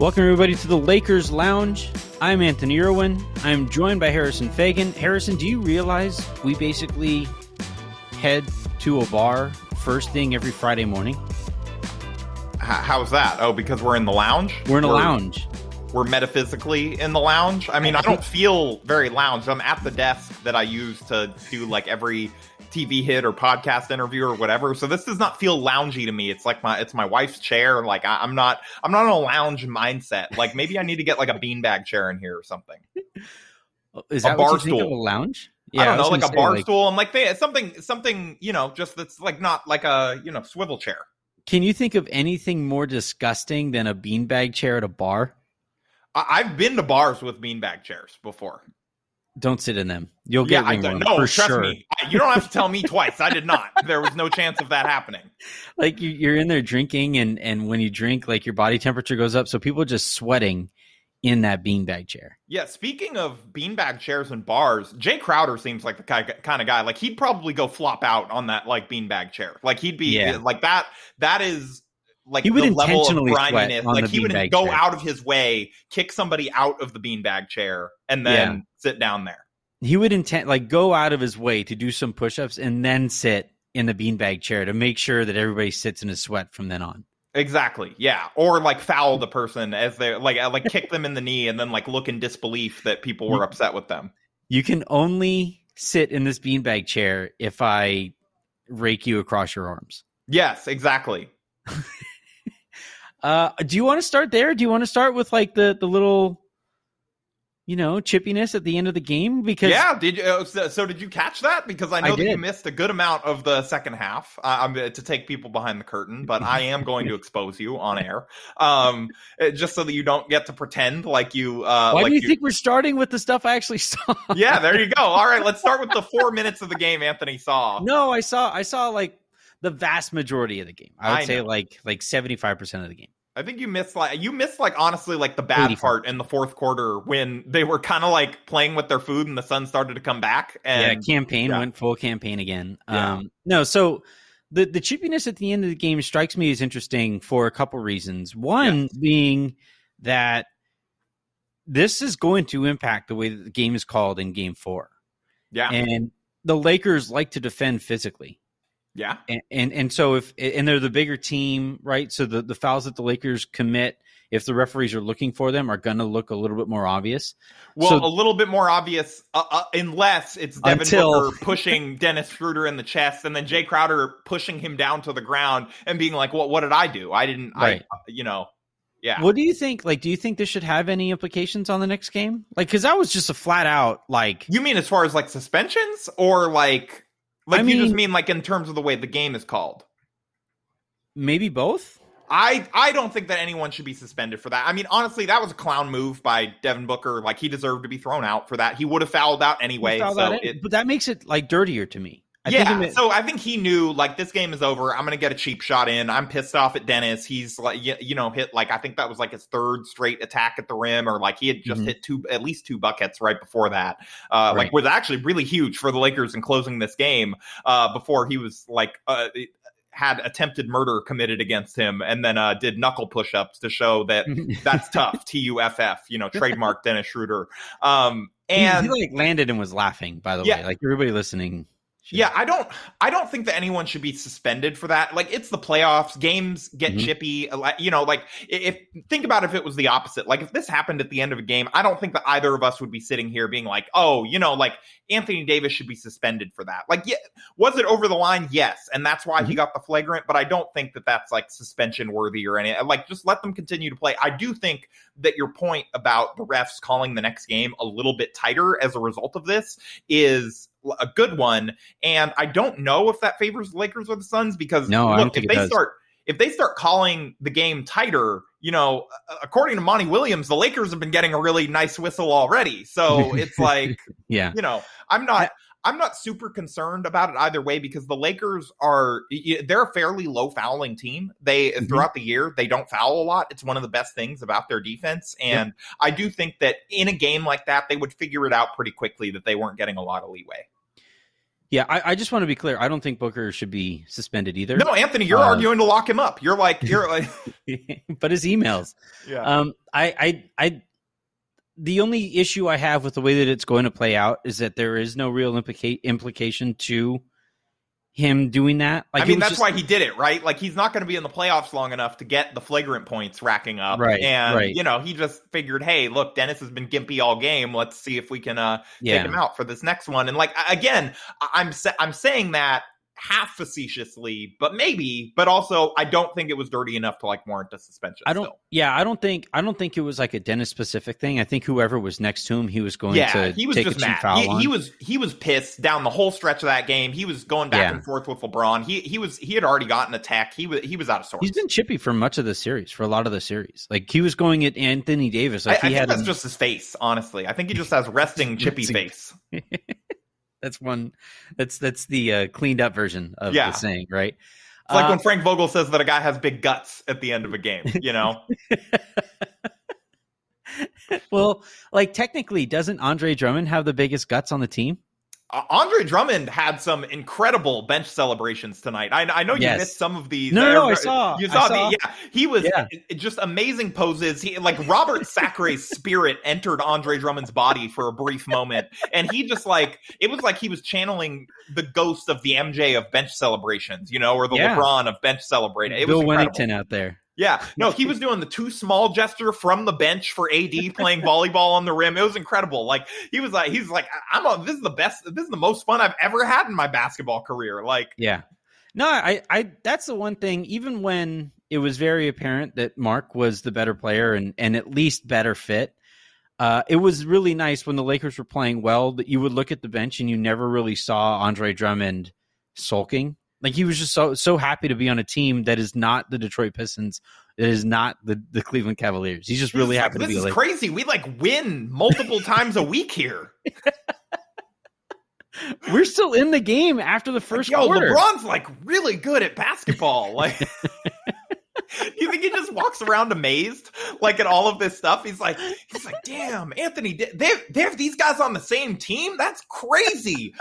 Welcome, everybody, to the Lakers Lounge. I'm Anthony Irwin. I'm joined by Harrison Faigen. Harrison, do you realize we basically head to a bar first thing every Friday morning? How's that? Oh, because we're in the lounge? We're in a lounge. We're metaphysically in the lounge. I mean, I don't feel very lounge. I'm at the desk that I use to do like every TV hit or podcast interview or whatever. So this does not feel loungy to me. It's like my it's my wife's chair. Like I, am not I'm not in a lounge mindset. Like maybe I need to get like a beanbag chair in here or something. Oh, is that a bar stool? a lounge? Yeah, I don't know, like a say, bar like, stool. I'm like they, something something you know just that's like not like a you know swivel chair. Can you think of anything more disgusting than a beanbag chair at a bar? I've been to bars with beanbag chairs before. Don't sit in them. You'll get yeah, ringworm. No, trust sure. me. You don't have to tell me twice. I did not. There was no chance of that happening. Like you, you're in there drinking, and and when you drink, like your body temperature goes up, so people are just sweating in that beanbag chair. Yeah, speaking of beanbag chairs and bars, Jae Crowder seems like the kind of guy. Like he'd probably go flop out on that like beanbag chair. Like he'd be yeah. like that. That is like he would intentionally griminess. Like he would go chair. out of his way, kick somebody out of the beanbag chair, and then yeah. sit down there. He would intent like go out of his way to do some push-ups and then sit in the beanbag chair to make sure that everybody sits in a sweat from then on. Exactly. Yeah. Or like foul the person as they're like uh, like kick them in the knee and then like look in disbelief that people were upset with them. You can only sit in this beanbag chair if I rake you across your arms. Yes, exactly. Uh, do you want to start there? Do you want to start with like the the little, you know, chippiness at the end of the game? Because yeah, did you? Uh, so, so, did you catch that? Because I know I that you missed a good amount of the second half. Uh, I'm uh, to take people behind the curtain, but I am going to expose you on air, um, uh, just so that you don't get to pretend like you. Uh, Why like do you, you, think we're starting with the stuff I actually saw? yeah, there you go. All right, let's start with the four minutes of the game Anthony saw. No, I saw I saw like the vast majority of the game. I would I say like like seventy five percent of the game. I think you missed like you missed like honestly like the bad 85. part in the fourth quarter when they were kind of like playing with their food and the sun started to come back. And yeah, Cam Payne yeah. went full Cam Payne again. Yeah. Um, no, so the the chippiness at the end of the game strikes me as interesting for a couple reasons. One yes. being that this is going to impact the way that the game is called in Game Four. Yeah, and the Lakers like to defend physically. Yeah. And, and, and so if and they're the bigger team, right? So the the fouls that the Lakers commit if the referees are looking for them are going to look a little bit more obvious. Well, so, a little bit more obvious uh, uh, unless it's Devin until... Booker pushing Dennis Schroeder in the chest and then Jae Crowder pushing him down to the ground and being like, "Well, what did I do? I didn't right. I you know, yeah. What do you think? Like, do you think this should have any implications on the next game? Like, because that was just a flat out like. You mean as far as like suspensions or like like I mean, you just mean like in terms of the way the game is called? Maybe both. I I don't think that anyone should be suspended for that. I mean, honestly, that was a clown move by Devin Booker. Like he deserved to be thrown out for that. He would have fouled out anyway. Fouled so out it, but that makes it like dirtier to me. I yeah, so I think he knew like this game is over. I'm gonna get a cheap shot in. I'm pissed off at Dennis. He's like you, you know hit like I think that was like his third straight attack at the rim, or like he had just mm-hmm. hit two at least two buckets right before that. Uh, right. Like was actually really huge for the Lakers in closing this game. Uh, before he was like uh, had attempted murder committed against him and then uh, did knuckle push-ups to show that that's tough t-u-f-f you know trademark dennis schroeder um and he, he, like landed and was laughing by the yeah. way like everybody listening yeah, I don't I don't think that anyone should be suspended for that. Like it's the playoffs, games get mm-hmm. chippy. You know, like if think about if it was the opposite. Like if this happened at the end of a game, I don't think that either of us would be sitting here being like, "Oh, you know, like Anthony Davis should be suspended for that." Like yeah, was it over the line? Yes, and that's why mm-hmm. he got the flagrant, but I don't think that that's like suspension worthy or any like just let them continue to play. I do think that your point about the refs calling the next game a little bit tighter as a result of this is a good one. And I don't know if that favors the Lakers or the Suns because no, look, if they does. start if they start calling the game tighter, you know, according to Monty Williams, the Lakers have been getting a really nice whistle already. So it's like, yeah, you know, I'm not. I'm not super concerned about it either way because the Lakers are they're a fairly low fouling team. They mm-hmm. throughout the year they don't foul a lot. It's one of the best things about their defense and. I do think that in a game like that they would figure it out pretty quickly that they weren't getting a lot of leeway. Yeah, I, I, just want to be clear. I don't think Booker should be suspended either. No, Anthony, you're uh, arguing to lock him up. You're like you're like, but his emails. Yeah. Um. I. I. I. The only issue I have with the way that it's going to play out is that there is no real implica- implication to him doing that. Like I mean, that's just... why he did it, right? Like he's not going to be in the playoffs long enough to get the flagrant points racking up, right? And right. you know, he just figured, hey, look, Dennis has been gimpy all game. Let's see if we can uh, yeah. take him out for this next one. And like again, I'm I'm saying that half facetiously, but maybe, but also I don't think it was dirty enough to like warrant a suspension. I don't. Still. Yeah, I don't think. I don't think it was like a Dennis specific thing. I think whoever was next to him, he was going yeah, to. he was just mad. He, he, was he was pissed down the whole stretch of that game. He was going back yeah. and forth with LeBron. He he was he had already gotten attacked. He was he was out of sorts. He's been chippy for much of the series, for a lot of the series. Like he was going at Anthony Davis. Like I, he I had that's him... just his face. Honestly, I think he just has resting chippy face. That's one. That's that's the uh, cleaned up version of yeah. the saying, right? It's like uh, when Frank Vogel says that a guy has big guts at the end of a game. You know. well, like technically, doesn't Andre Drummond have the biggest guts on the team? Uh, Andre Drummond had some incredible bench celebrations tonight. I, I know you yes. missed some of these. No, no, no, I saw. You saw, saw. the yeah. He was yeah. just amazing poses. He like Robert Sacre's spirit entered Andre Drummond's body for a brief moment, and he just like it was like he was channeling the ghost of the MJ of bench celebrations, you know, or the yeah. LeBron of bench celebrating. It Bill was Wennington out there. Yeah, no, he was doing the too small gesture from the bench for AD playing volleyball on the rim. It was incredible. Like he was like, he's like, I'm a, this is the best, this is the most fun I've ever had in my basketball career. Like, yeah, no, I, I, that's the one thing. Even when it was very apparent that Marc was the better player and and at least better fit, uh, it was really nice when the Lakers were playing well that you would look at the bench and you never really saw Andre Drummond sulking. Like he was just so so happy to be on a team that is not the Detroit Pistons, that is not the, the Cleveland Cavaliers. He's just really happy like, to be. This is crazy. We like win multiple times a week here. We're still in the game after the first like, yo, quarter. LeBron's like really good at basketball. Like do you think he just walks around amazed, like at all of this stuff? He's like, he's like, damn, Anthony, they they have these guys on the same team. That's crazy.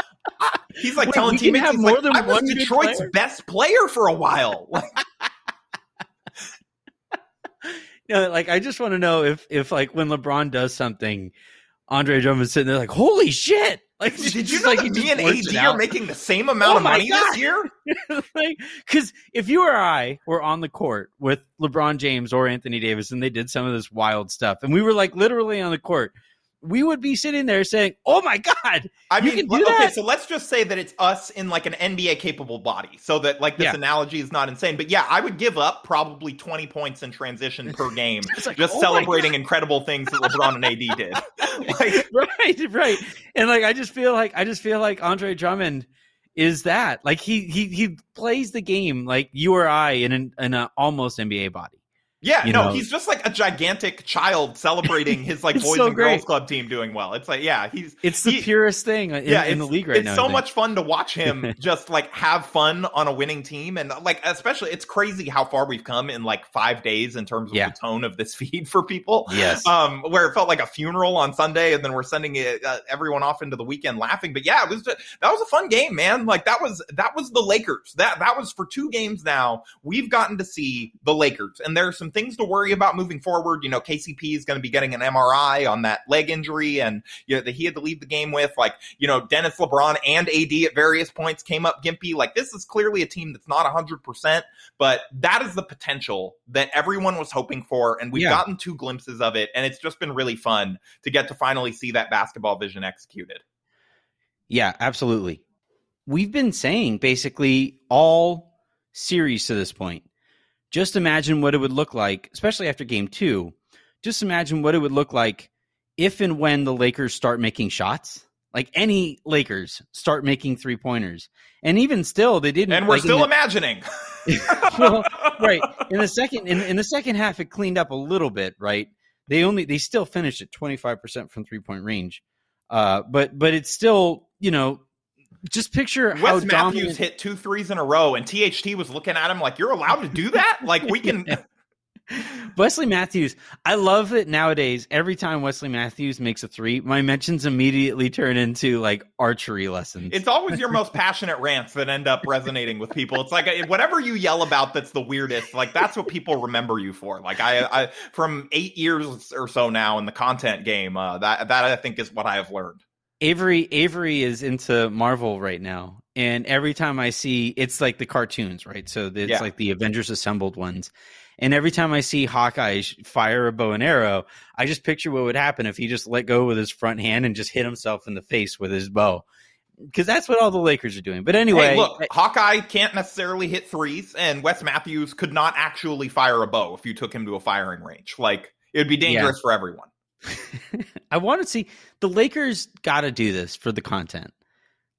He's like Wait, telling teammates, have more like, than I was Detroit's player? best player for a while. Like, you know, like I just want to know if if like when LeBron does something, Andre Drummond's sitting there like, holy shit. Like, did you know like, that me and AD are making the same amount oh of money God. this year? like, because if you or I were on the court with LeBron James or Anthony Davis and they did some of this wild stuff, and we were like literally on the court, we would be sitting there saying, "Oh my god, I mean, okay, that? so let's just say that it's us in like an NBA capable body, so that like this yeah. analogy is not insane. But yeah, I would give up probably twenty points in transition per game, like, just oh celebrating incredible things that LeBron and AD did. like, right, right, and like I just feel like I just feel like Andre Drummond is that like he he he plays the game like you or I in an in an almost NBA body. Yeah, you no, know? he's just like a gigantic child celebrating his like boys so and great. girls club team doing well. It's like, yeah, he's it's the he, purest thing in, yeah, in the league right it's now. It's so much fun to watch him just like have fun on a winning team, and like especially, it's crazy how far we've come in like five days in terms of yeah. the tone of this feed for people. Yes, um, where it felt like a funeral on Sunday, and then we're sending it, uh, everyone off into the weekend laughing. But yeah, it was just, that was a fun game, man. Like that was that was the Lakers. That that was for two games now. We've gotten to see the Lakers, and there are some things to worry about about moving forward. You know, KCP is going to be getting an MRI on that leg injury, and you know that he had to leave the game with. Like, you know, Dennis LeBron and AD at various points came up gimpy. Like, this is clearly a team that's not hundred percent, but that is the potential that everyone was hoping for, and we've yeah. gotten two glimpses of it, and it's just been really fun to get to finally see that basketball vision executed. Yeah, absolutely. We've been saying basically all series to this point just imagine what it would look like, especially after game two. Just imagine what it would look like if and when the Lakers start making shots. Like any Lakers start making three pointers. And even still, they didn't. And we're like, still the, imagining. well, right. In the second in, in the second half, it cleaned up a little bit, right? They only they still finished at 25% from three point range. Uh, but but it's still, you know, just picture Wes how Matthews dominant... hit two threes in a row, and THT was looking at him like, "You're allowed to do that? Like we can." Wesley Matthews. I love that nowadays. Every time Wesley Matthews makes a three, my mentions immediately turn into like archery lessons. It's always your most passionate rants that end up resonating with people. It's like uh, whatever you yell about that's the weirdest. Like that's what people remember you for. Like I, I from eight years or so now in the content game, uh, that that I think is what I have learned. Avery Avery is into Marvel right now, and every time I see, it's like the cartoons, right? So it's yeah. like the Avengers Assembled ones and every time I see Hawkeye fire a bow and arrow, I just picture what would happen if he just let go with his front hand and just hit himself in the face with his bow. Because that's what all the Lakers are doing. But anyway, hey, look, I, Hawkeye can't necessarily hit threes, and Wes Matthews could not actually fire a bow if you took him to a firing range. Like it would be dangerous yeah. for everyone. I want to see the Lakers. Got to do this for the content.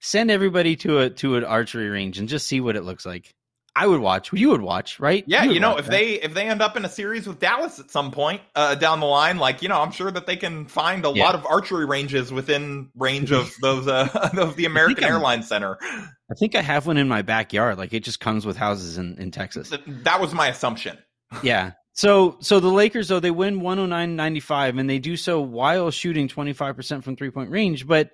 Send everybody to a to an archery range and just see what it looks like. I would watch. You would watch, right? Yeah, you, you know, if that. they if they end up in a series with Dallas at some point uh, down the line, like you know, I'm sure that they can find a yeah. lot of archery ranges within range of those uh, of the American Airlines Center. I think I have one in my backyard. Like it just comes with houses in in Texas. That was my assumption. yeah. So so the Lakers though they win 109-95 and they do so while shooting 25% from three point range, but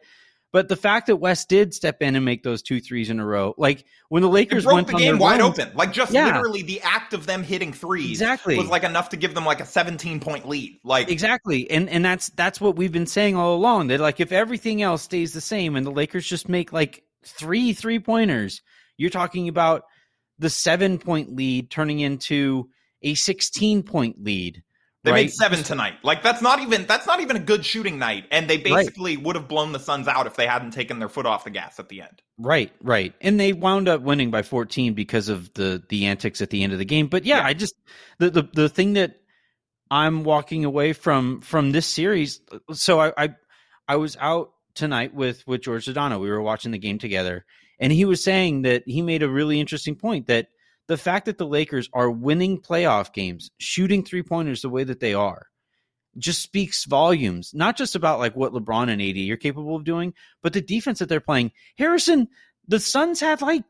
but the fact that West did step in and make those two threes in a row, like when the Lakers broke went the game wide runs, open, like just yeah. literally the act of them hitting threes exactly. was like enough to give them like a 17 point lead. Like exactly, and and that's that's what we've been saying all along. That like if everything else stays the same and the Lakers just make like three three pointers, you're talking about the seven point lead turning into a 16 point lead they right? made seven tonight. Like that's not even that's not even a good shooting night, and they basically right. would have blown the Suns out if they hadn't taken their foot off the gas at the end. Right, right, and they wound up winning by 14 because of the the antics at the end of the game. But yeah, yeah. I just the, the the thing that I'm walking away from from this series. So I I, I was out tonight with with George Sedano. We were watching the game together, and he was saying that he made a really interesting point that the fact that the Lakers are winning playoff games, shooting three pointers the way that they are, just speaks volumes, not just about like what LeBron and AD are capable of doing, but the defense that they're playing. Harrison, the Suns had like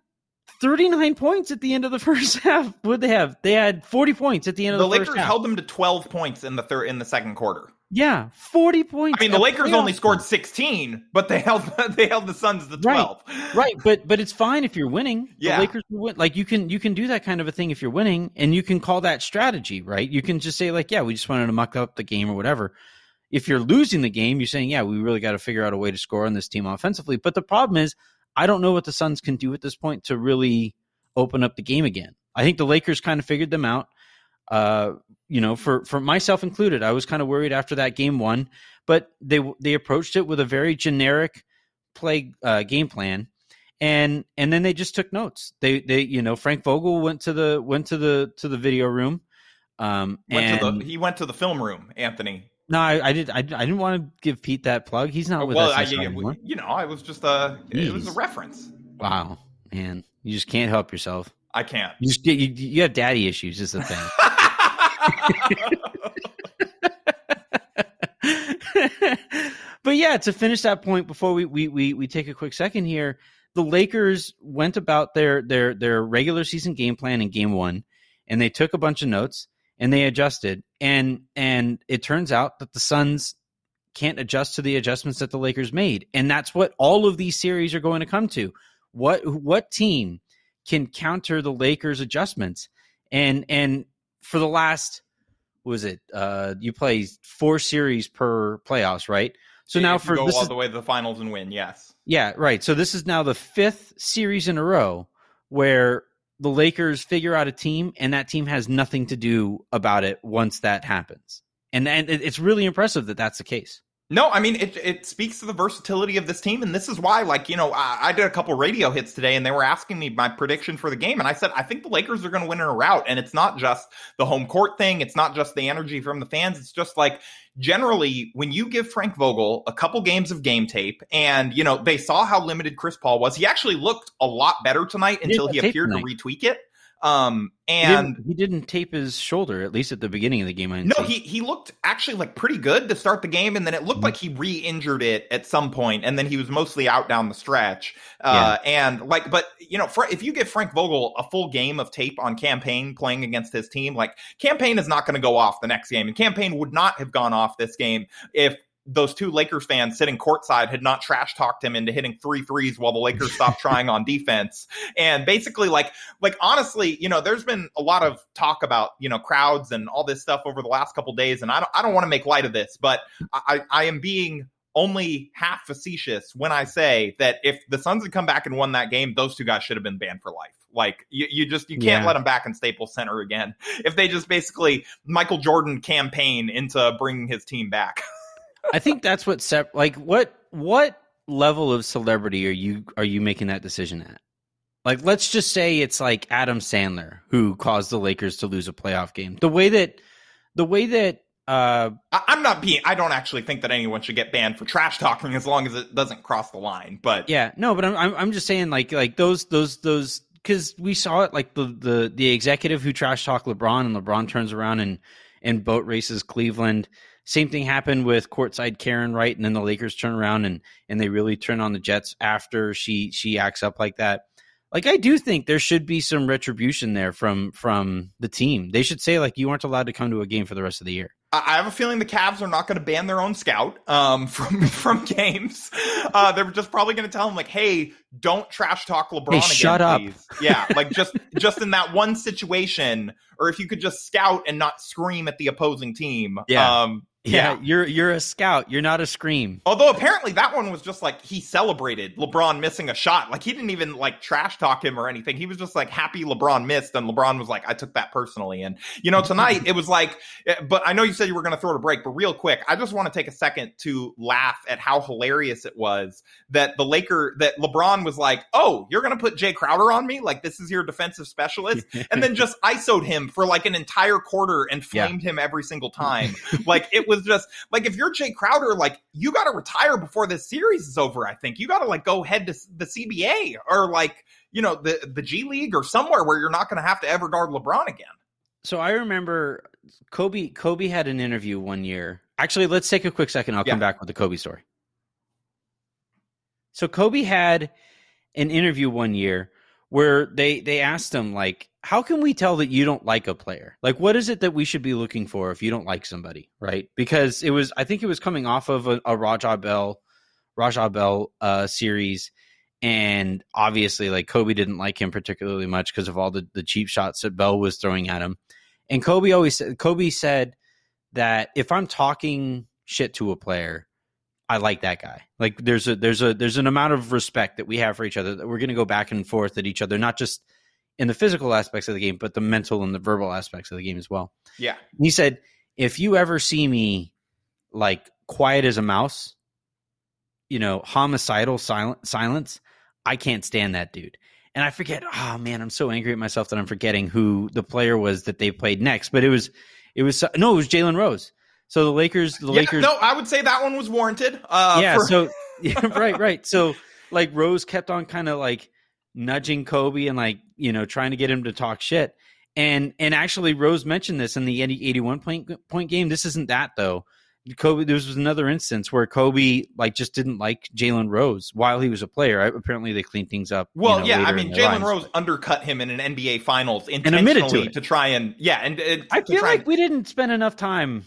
39 points at the end of the first half. What they have? They had 40 points at the end of the, the Lakers first half. held them to 12 points in the third in the second quarter. Yeah, forty points. I mean, the Lakers only scored sixteen, but they held they held the Suns to twelve. Right, right. But but it's fine if you're winning. Yeah, the Lakers win. Like you can you can do that kind of a thing if you're winning, and you can call that strategy, right? You can just say like, yeah, we just wanted to muck up the game or whatever. If you're losing the game, you're saying, yeah, we really got to figure out a way to score on this team offensively. But the problem is, I don't know what the Suns can do at this point to really open up the game again. I think the Lakers kind of figured them out. Uh, you know, for for myself included, I was kind of worried after that game one, but they they approached it with a very generic play uh, game plan, and and then they just took notes. They they you know Frank Vogel went to the went to the to the video room. Um, went and the, he went to the film room, Anthony. No, I, I did. I, I didn't want to give Pete that plug. He's not with well, us. I, anymore. you know, I was just a. Jeez. It was a reference. Wow, man, you just can't help yourself. I can't. You just get you, you have daddy issues. Is the thing. but yeah, to finish that point before we, we we we take a quick second here, the Lakers went about their their their regular season game plan in game 1 and they took a bunch of notes and they adjusted and and it turns out that the Suns can't adjust to the adjustments that the Lakers made. And that's what all of these series are going to come to. What what team can counter the Lakers adjustments? And and for the last was it uh you play four series per playoffs right so now for go all is, the way to the finals and win yes yeah right so this is now the fifth series in a row where the lakers figure out a team and that team has nothing to do about it once that happens. And and it's really impressive that that's the case no, I mean it. It speaks to the versatility of this team, and this is why, like you know, I, I, did a couple radio hits today, and they were asking me my prediction for the game, and I said I think the Lakers are going to win in a rout, and it's not just the home court thing, it's not just the energy from the fans, it's just like generally when you give Frank Vogel a couple games of game tape, and you know they saw how limited Chris Paul was, he actually looked a lot better tonight until he appeared tonight. to retweak it. Um, and he didn't, he didn't, tape his shoulder at least at the beginning of the game. no, see. he he looked actually like pretty good to start the game, and then it looked mm-hmm. like he re-injured it at some point, and then he was mostly out down the stretch. Uh, yeah. and like, but you know, if you give Frank Vogel a full game of tape on Cam Payne playing against his team, like Cam Payne is not going to go off the next game, and Cam Payne would not have gone off this game if those two Lakers fans sitting courtside had not trash talked him into hitting three threes while the Lakers stopped trying on defense. And basically, like, like honestly, you know, there's been a lot of talk about you know crowds and all this stuff over the last couple days, and I don't, I don't want to make light of this, but I, I am being only half facetious when I say that if the Suns had come back and won that game, those two guys should have been banned for life. Like you, you just you can't yeah. let them back in Staples Center again. If they just basically Michael Jordan Cam Payne into bringing his team back. I think that's what sep- like what what level of celebrity are you are you making that decision at? Like let's just say it's like Adam Sandler who caused the Lakers to lose a playoff game. The way that the way that uh, I'm not being. I don't actually think that anyone should get banned for trash talking as long as it doesn't cross the line. But yeah, no, but I'm I'm, I'm just saying like like those those those because we saw it like the the the executive who trash talked LeBron and LeBron turns around and and boat races Cleveland. Same thing happened with courtside Karen Wright, and then the Lakers turn around and and they really turn on the Jets after she she acts up like that. Like I do think there should be some retribution there from from the team. They should say like you aren't allowed to come to a game for the rest of the year. I have a feeling the Cavs are not going to ban their own scout um, from from games. Uh, they're just probably going to tell him like, "Hey, don't trash talk LeBron hey, again, shut please." up. Yeah, like just just in that one situation, or if you could just scout and not scream at the opposing team. Yeah. Um, yeah, yeah, you're you're a scout. You're not a scream. Although apparently that one was just like he celebrated LeBron missing a shot. Like he didn't even like trash talk him or anything. He was just like happy LeBron missed, and LeBron was like, "I took that personally." And you know, tonight it was like, eh, but I know you said you were going to throw it a break, but real quick, I just want to take a second to laugh at how hilarious it was that the Laker that LeBron was like, "Oh, you're going to put Jae Crowder on me? Like this is your defensive specialist?" and then just isoed him for like an entire quarter and flamed yeah. him every single time. like it was was just like if you're Jae Crowder, like you got to retire before this series is over. I think you got to like go head to the CBA or like you know the the G League or somewhere where you're not going to have to ever guard LeBron again. So I remember Kobe. Kobe had an interview one year. Actually, let's take a quick second. I'll yeah. come back with the Kobe story. So Kobe had an interview one year where they they asked him like how can we tell that you don't like a player? Like what is it that we should be looking for if you don't like somebody right? Because it was i think it was coming off of a, a raja bell raja bell uh, series. And obviously like kobe didn't like him particularly much because of all the, the cheap shots that bell was throwing at him. And kobe always said kobe said that if i'm talking shit to a player I like that guy. Like there's a there's a there's an amount of respect that we have for each other that we're going to go back and forth at each other, not just in the physical aspects of the game, but the mental and the verbal aspects of the game as well. Yeah. He said, if you ever see me like quiet as a mouse, you know, homicidal silent, silence, I can't stand that dude. And I forget. Oh man, I'm so angry at myself that I'm forgetting who the player was that they played next. But it was, it was no, it was Jalen Rose. So the Lakers, the yeah, Lakers. No, I would say that one was warranted. Uh, yeah. For- so yeah, right, right. So like Rose kept on kind of like nudging Kobe and like you know trying to get him to talk shit. And and actually Rose mentioned this in the 81 point point game. This isn't that though. Kobe, there was another instance where Kobe like just didn't like Jalen Rose while he was a player. Apparently, they cleaned things up. Well, you know, yeah, I mean, Jalen Rose undercut him in an NBA Finals intentionally and admitted to, it. to try and yeah, and uh, I feel like and, we didn't spend enough time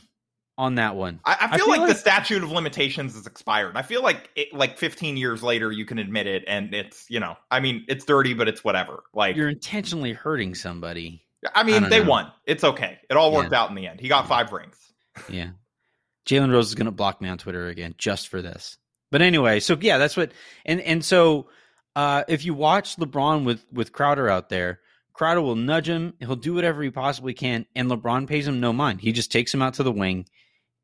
on that one. I, I, feel, I feel like, like, the statute of limitations is expired. I feel like it, like 15 years later you can admit it, and it's you know, I mean, it's dirty, but it's whatever. Like you're intentionally hurting somebody. I mean, I they know. won. It's okay. It all worked yeah. out in the end. He got five rings. yeah, Jalen Rose is going to block me on Twitter again just for this. But anyway, so yeah, that's what. And and so uh, if you watch LeBron with with Crowder out there. Crowder will nudge him. He'll do whatever he possibly can, and LeBron pays him no mind. He just takes him out to the wing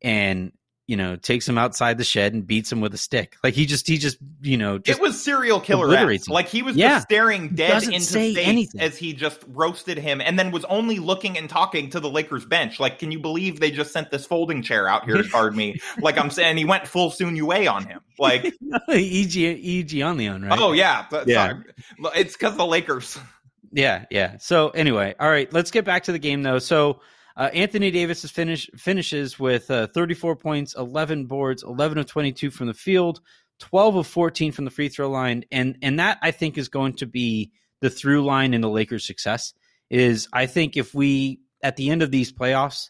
and you know takes him outside the shed and beats him with a stick. Like he just he just you know just it was serial killer. Like he was yeah. just staring dead into space anything. as he just roasted him, and then was only looking and talking to the Lakers bench. Like, can you believe they just sent this folding chair out here to guard me? like I'm saying, he went full Sun Yue on him. Like EG EG on the on right? Oh yeah, yeah. Sorry. It's because the Lakers. Yeah, yeah. So anyway, all right, let's get back to the game though. So uh, Anthony Davis is finish, finishes with uh, 34 points, 11 boards, 11 of 22 from the field, 12 of 14 from the free throw line, and and that I think is going to be the through line in the Lakers' success. Is I think if we at the end of these playoffs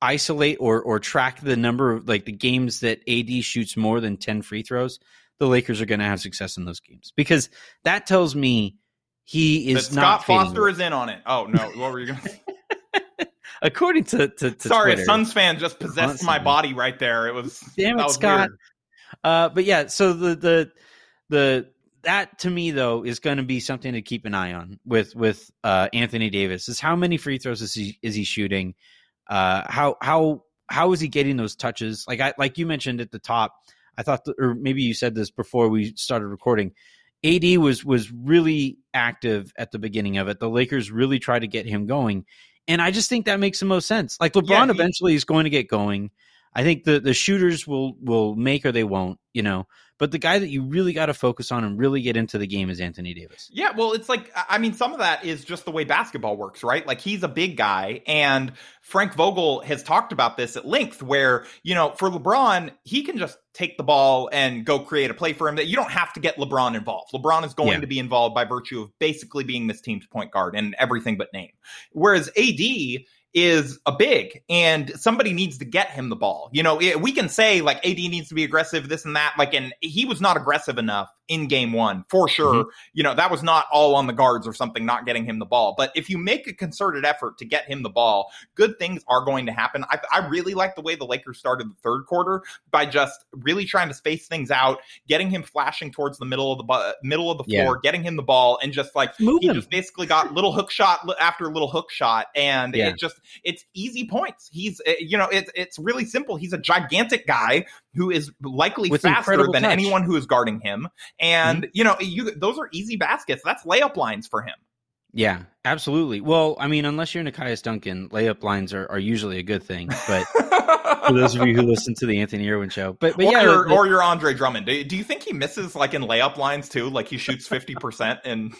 isolate or or track the number of like the games that AD shoots more than 10 free throws, the Lakers are going to have success in those games because that tells me he is Scott Foster is in on it. Oh no, what were you going to according to to, to Sorry, Twitter. a Suns fan just possessed my body right there. It was Damn it, was Scott. Uh, but yeah, so the the the that to me though is going to be something to keep an eye on with with uh, Anthony Davis. Is how many free throws is he is he shooting? Uh, how how how is he getting those touches? Like I like you mentioned at the top. I thought, th- or maybe you said this before we started recording. AD was was really active at the beginning of it. The Lakers really tried to get him going, and I just think that makes the most sense. Like LeBron Yeah, he- eventually is going to get going. I think the the shooters will will make or they won't, you know. But the guy that you really got to focus on and really get into the game is Anthony Davis. Yeah, well, it's like I mean, some of that is just the way basketball works, right? Like he's a big guy, and Frank Vogel has talked about this at length. Where you know, for LeBron, he can just take the ball and go create a play for him. That you don't have to get LeBron involved. LeBron is going Yeah. to be involved by virtue of basically being this team's point guard and everything but name. Whereas AD is a big and somebody needs to get him the ball. You know, it, we can say like AD needs to be aggressive, this and that. Like, and he was not aggressive enough in game one for sure. You know, that was not all on the guards or something, not getting him the ball. But if you make a concerted effort to get him the ball, good things are going to happen. I, I really like the way the Lakers started the third quarter by just really trying to space things out, getting him flashing towards the middle of the bu- middle of the Yeah. floor, getting him the ball, and just like Move he him. just basically got little hook shot after little hook shot, and Yeah. it just it's easy points. He's uh, you know it's it's really simple. He's a gigantic guy who is likely With faster than touch. anyone who is guarding him, and mm-hmm. you know you those are easy baskets. That's layup lines for him. Yeah, absolutely. Well, I mean, unless you're Nikias Duncan, layup lines are, are usually a good thing. But for those of you who listen to the Anthony Irwin show, but but or, yeah, you're, the- or you're Andre Drummond. Do, do you think he misses like in layup lines too? Like he shoots fifty percent and.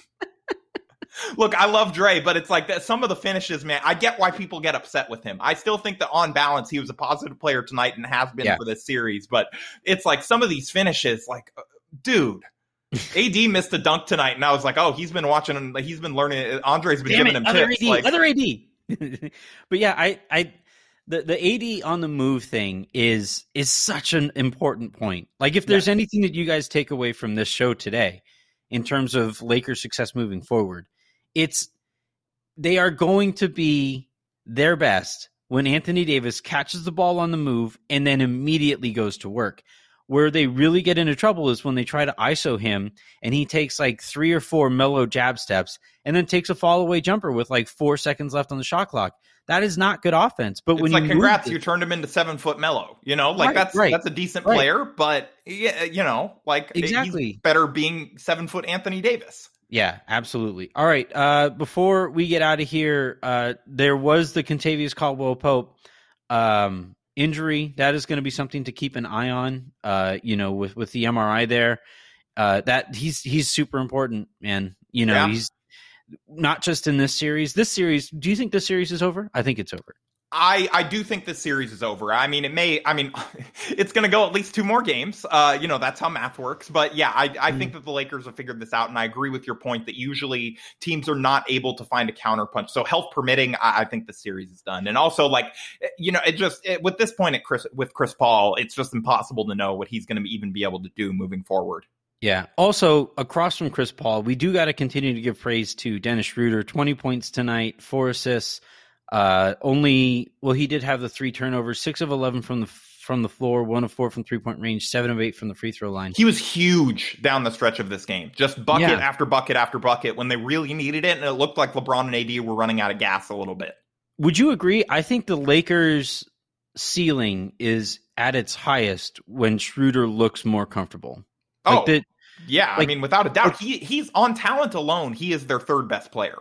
Look, I love Dre, but it's like that. Some of the finishes, man. I get why people get upset with him. I still think that on balance, he was a positive player tonight and has been Yeah. for this series. But it's like some of these finishes, like, uh, dude, AD missed a dunk tonight, and I was like, oh, he's been watching. He's been learning. Andre's been Damn giving it, him other tips. AD, like, other AD. but yeah, I, I, the the AD on the move thing is is such an important point. Like, if there's Yeah. anything that you guys take away from this show today, in terms of Lakers' success moving forward, it's they are going to be their best when Anthony Davis catches the ball on the move and then immediately goes to work. Where they really get into trouble is when they try to ISO him and he takes like three or four Melo jab steps and then takes a fall away jumper with like four seconds left on the shot clock. That is not good offense. But it's when like, you congrats, you turned him into seven foot Melo. You know, like Right, that's right, that's a decent right. player, but yeah, you know, like Exactly. better being seven foot Anthony Davis. Yeah, absolutely. All right. Uh, before we get out of here, uh, there was the Kentavious Caldwell Pope um, injury. That is going to be something to keep an eye on. Uh, you know, with with the MRI there, uh, that he's he's super important, man. You know, Yeah. he's not just in this series. This series. Do you think this series is over? I think it's over. I, I do think this series is over. I mean, it may. I mean, it's going to go at least two more games. Uh, you know, that's how math works. But yeah, I, I think mm-hmm. that the Lakers have figured this out, and I agree with your point that usually teams are not able to find a counterpunch. So health permitting, I, I think the series is done. And also, like, eh, you know, it just it, with this point at Chris with Chris Paul, it's just impossible to know what he's going to even be able to do moving forward. Yeah. Also, across from Chris Paul, we do got to continue to give praise to Dennis Schroeder. Twenty points tonight, four assists. Uh, only well, he did have the three turnovers, six of eleven from the from the floor, one of four from three point range, seven of eight from the free throw line. He was huge down the stretch of this game, just bucket Yeah. after bucket after bucket when they really needed it, and it looked like LeBron and AD were running out of gas a little bit. Would you agree? I think the Lakers' ceiling is at its highest when Schroeder looks more comfortable. Like Oh, the, Yeah, I Like- mean, without a doubt, he he's on talent alone. He is their third best player.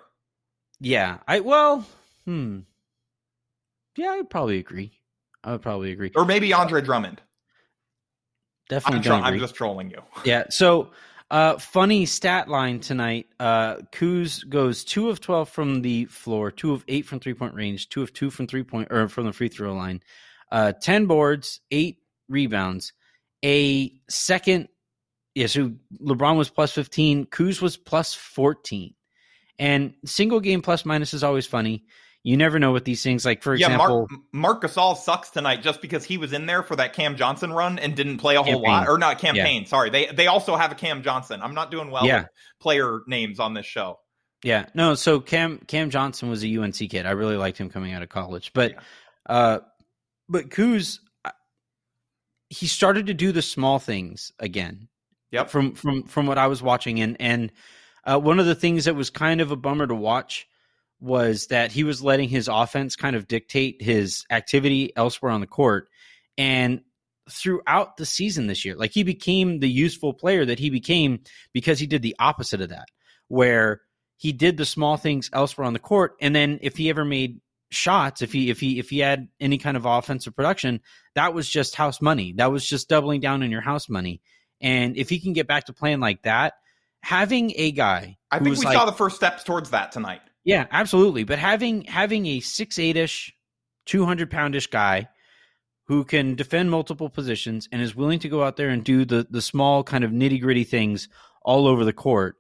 yeah. I well, hmm. Yeah, I'd probably agree. I would probably agree. Or maybe Andre Drummond. Definitely I'm, tro- I'm just trolling you. Yeah. So Uh, funny stat line tonight. Uh, Kuz goes two of twelve from the floor, two of eight from three point range, two of two from three point or from the free throw line, uh, ten boards, eight rebounds, a second. Yeah, so LeBron was plus fifteen. Kuz was plus fourteen, and single game plus minus is always funny you never know what these things like. For yeah, example, Marc, Marc Gasol sucks tonight just because he was in there for that Cam Johnson run and didn't play a Cam Payne. whole lot, or not Cam Payne. Yeah. Sorry, they they also have a Cam Johnson. I'm not doing well yeah. with player names on this show. Yeah, no. So Cam Cam Johnson was a UNC kid. I really liked him coming out of college, but yeah. uh, but Kuz, he started to do the small things again. Yep. From from from what I was watching, and and uh, one of the things that was kind of a bummer to watch was that he was letting his offense kind of dictate his activity elsewhere on the court. And throughout the season this year, like he became the useful player that he became because he did the opposite of that, where he did the small things elsewhere on the court. And then if he ever made shots, if he if he if he had any kind of offensive production, that was just house money. That was just doubling down on your house money. And if he can get back to playing like that, having a guy I think we like, saw the first steps towards that tonight. Yeah, absolutely. But having having a six eight ish, two hundred poundish guy who can defend multiple positions and is willing to go out there and do the the small kind of nitty gritty things all over the court,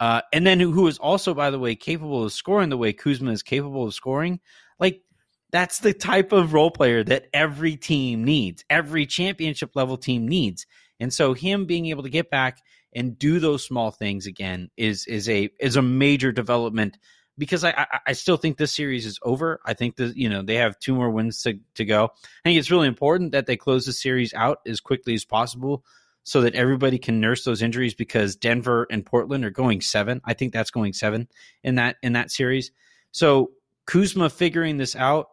uh, and then who, who is also, by the way, capable of scoring the way Kuzma is capable of scoring, like that's the type of role player that every team needs, every championship level team needs. And so him being able to get back and do those small things again is is a is a major development because I, I, I still think this series is over. I think that you know they have two more wins to to go. I think it's really important that they close the series out as quickly as possible so that everybody can nurse those injuries because Denver and Portland are going seven. I think that's going seven in that in that series. So Kuzma figuring this out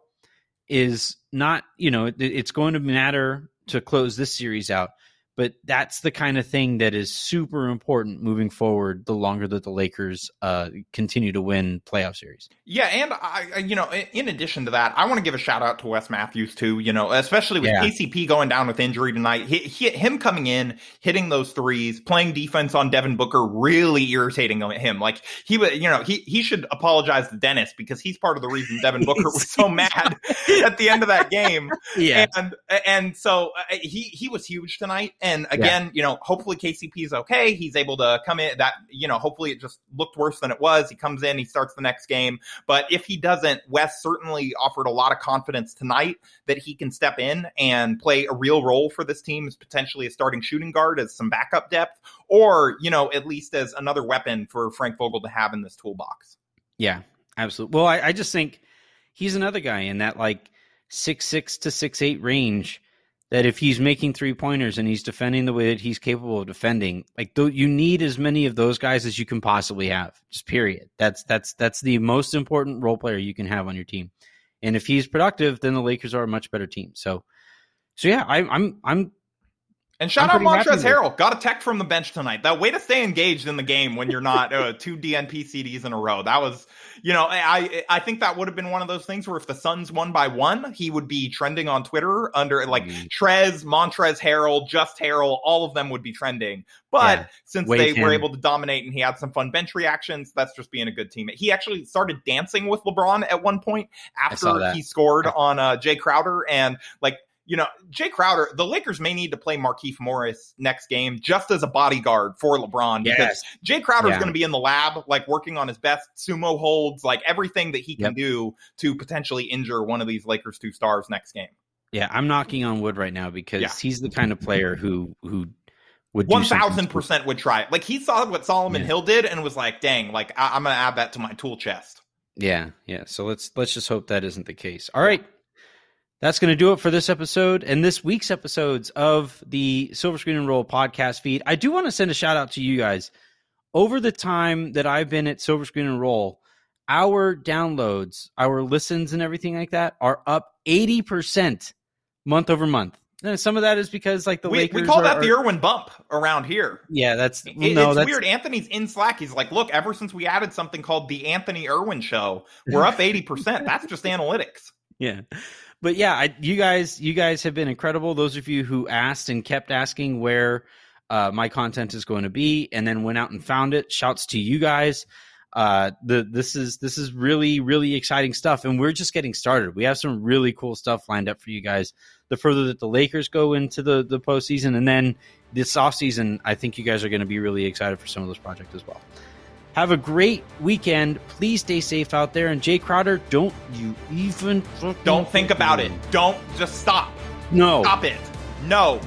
is not you know it, it's going to matter to close this series out but that's the kind of thing that is super important moving forward the longer that the Lakers uh, continue to win playoff series. Yeah, and I, you know, in addition to that, I want to give a shout out to Wes Matthews too. You know, especially with yeah. KCP going down with injury tonight, he, he, him coming in, hitting those threes, playing defense on Devin Booker, really irritating him. Like he was, you know, he he should apologize to Dennis because he's part of the reason Devin Booker was so mad at the end of that game. Yeah, and and so uh, he he was huge tonight. And and again, yeah. you know, hopefully KCP is okay. He's able to come in. That you know, hopefully it just looked worse than it was. He comes in, he starts the next game. But if he doesn't, Wes certainly offered a lot of confidence tonight that he can step in and play a real role for this team as potentially a starting shooting guard, as some backup depth, or you know, at least as another weapon for Frank Vogel to have in this toolbox. Yeah, absolutely. Well, I, I just think he's another guy in that like six six to six eight range that if he's making three pointers and he's defending the way that he's capable of defending, like th- you need as many of those guys as you can possibly have. Just period. That's that's that's the most important role player you can have on your team. And if he's productive, then the Lakers are a much better team. So, so yeah, I, I'm I'm and shout out Montrezl Harrell. Got a tech from the bench tonight. That way to stay engaged in the game when you're not uh, two DNP CDs in a row. That was, you know, I I think that would have been one of those things where if the Suns won by one, he would be trending on Twitter under like mm. Trez, Montrezl Harrell, Just Harrell. All of them would be trending. But yeah. since Wait they were able to dominate and he had some fun bench reactions, that's just being a good teammate. He actually started dancing with LeBron at one point after he scored on uh, Jae Crowder and like you know, Jae Crowder, the Lakers may need to play Markieff Morris next game just as a bodyguard for LeBron because yes. Jae Crowder is yeah. going to be in the lab, like working on his best sumo holds, like everything that he can yep. do to potentially injure one of these Lakers two stars next game. Yeah, I'm knocking on wood right now because yeah. he's the kind of player who who would one thousand percent would try it. Like he saw what Solomon yeah. Hill did and was like, "Dang, like I- I'm gonna add that to my tool chest." Yeah, yeah. So let's let's just hope that isn't the case. All right, that's going to do it for this episode and this week's episodes of the Silver Screen and Roll podcast feed. I do want to send a shout out to you guys. Over the time that I've been at Silver Screen and Roll, our downloads, our listens, and everything like that are up 80% month over month. And some of that is because like the we, Lakers we call are, that the Irwin bump around here. Yeah, that's it, no, it's that's, weird. Anthony's in Slack. He's like, look, ever since we added something called the Anthony Irwin Show, we're up eighty percent. That's just analytics. Yeah, but yeah, I, you guys, you guys have been incredible. Those of you who asked and kept asking where uh, my content is going to be, and then went out and found it. Shouts to you guys. Uh, the this is this is really really exciting stuff, and we're just getting started. We have some really cool stuff lined up for you guys. The further that the Lakers go into the the postseason, and then this off season, I think you guys are going to be really excited for some of those projects as well. Have a great weekend. Please stay safe out there. And Jae Crowder, don't you even don't think about it. Don't just stop. No. Stop it. No.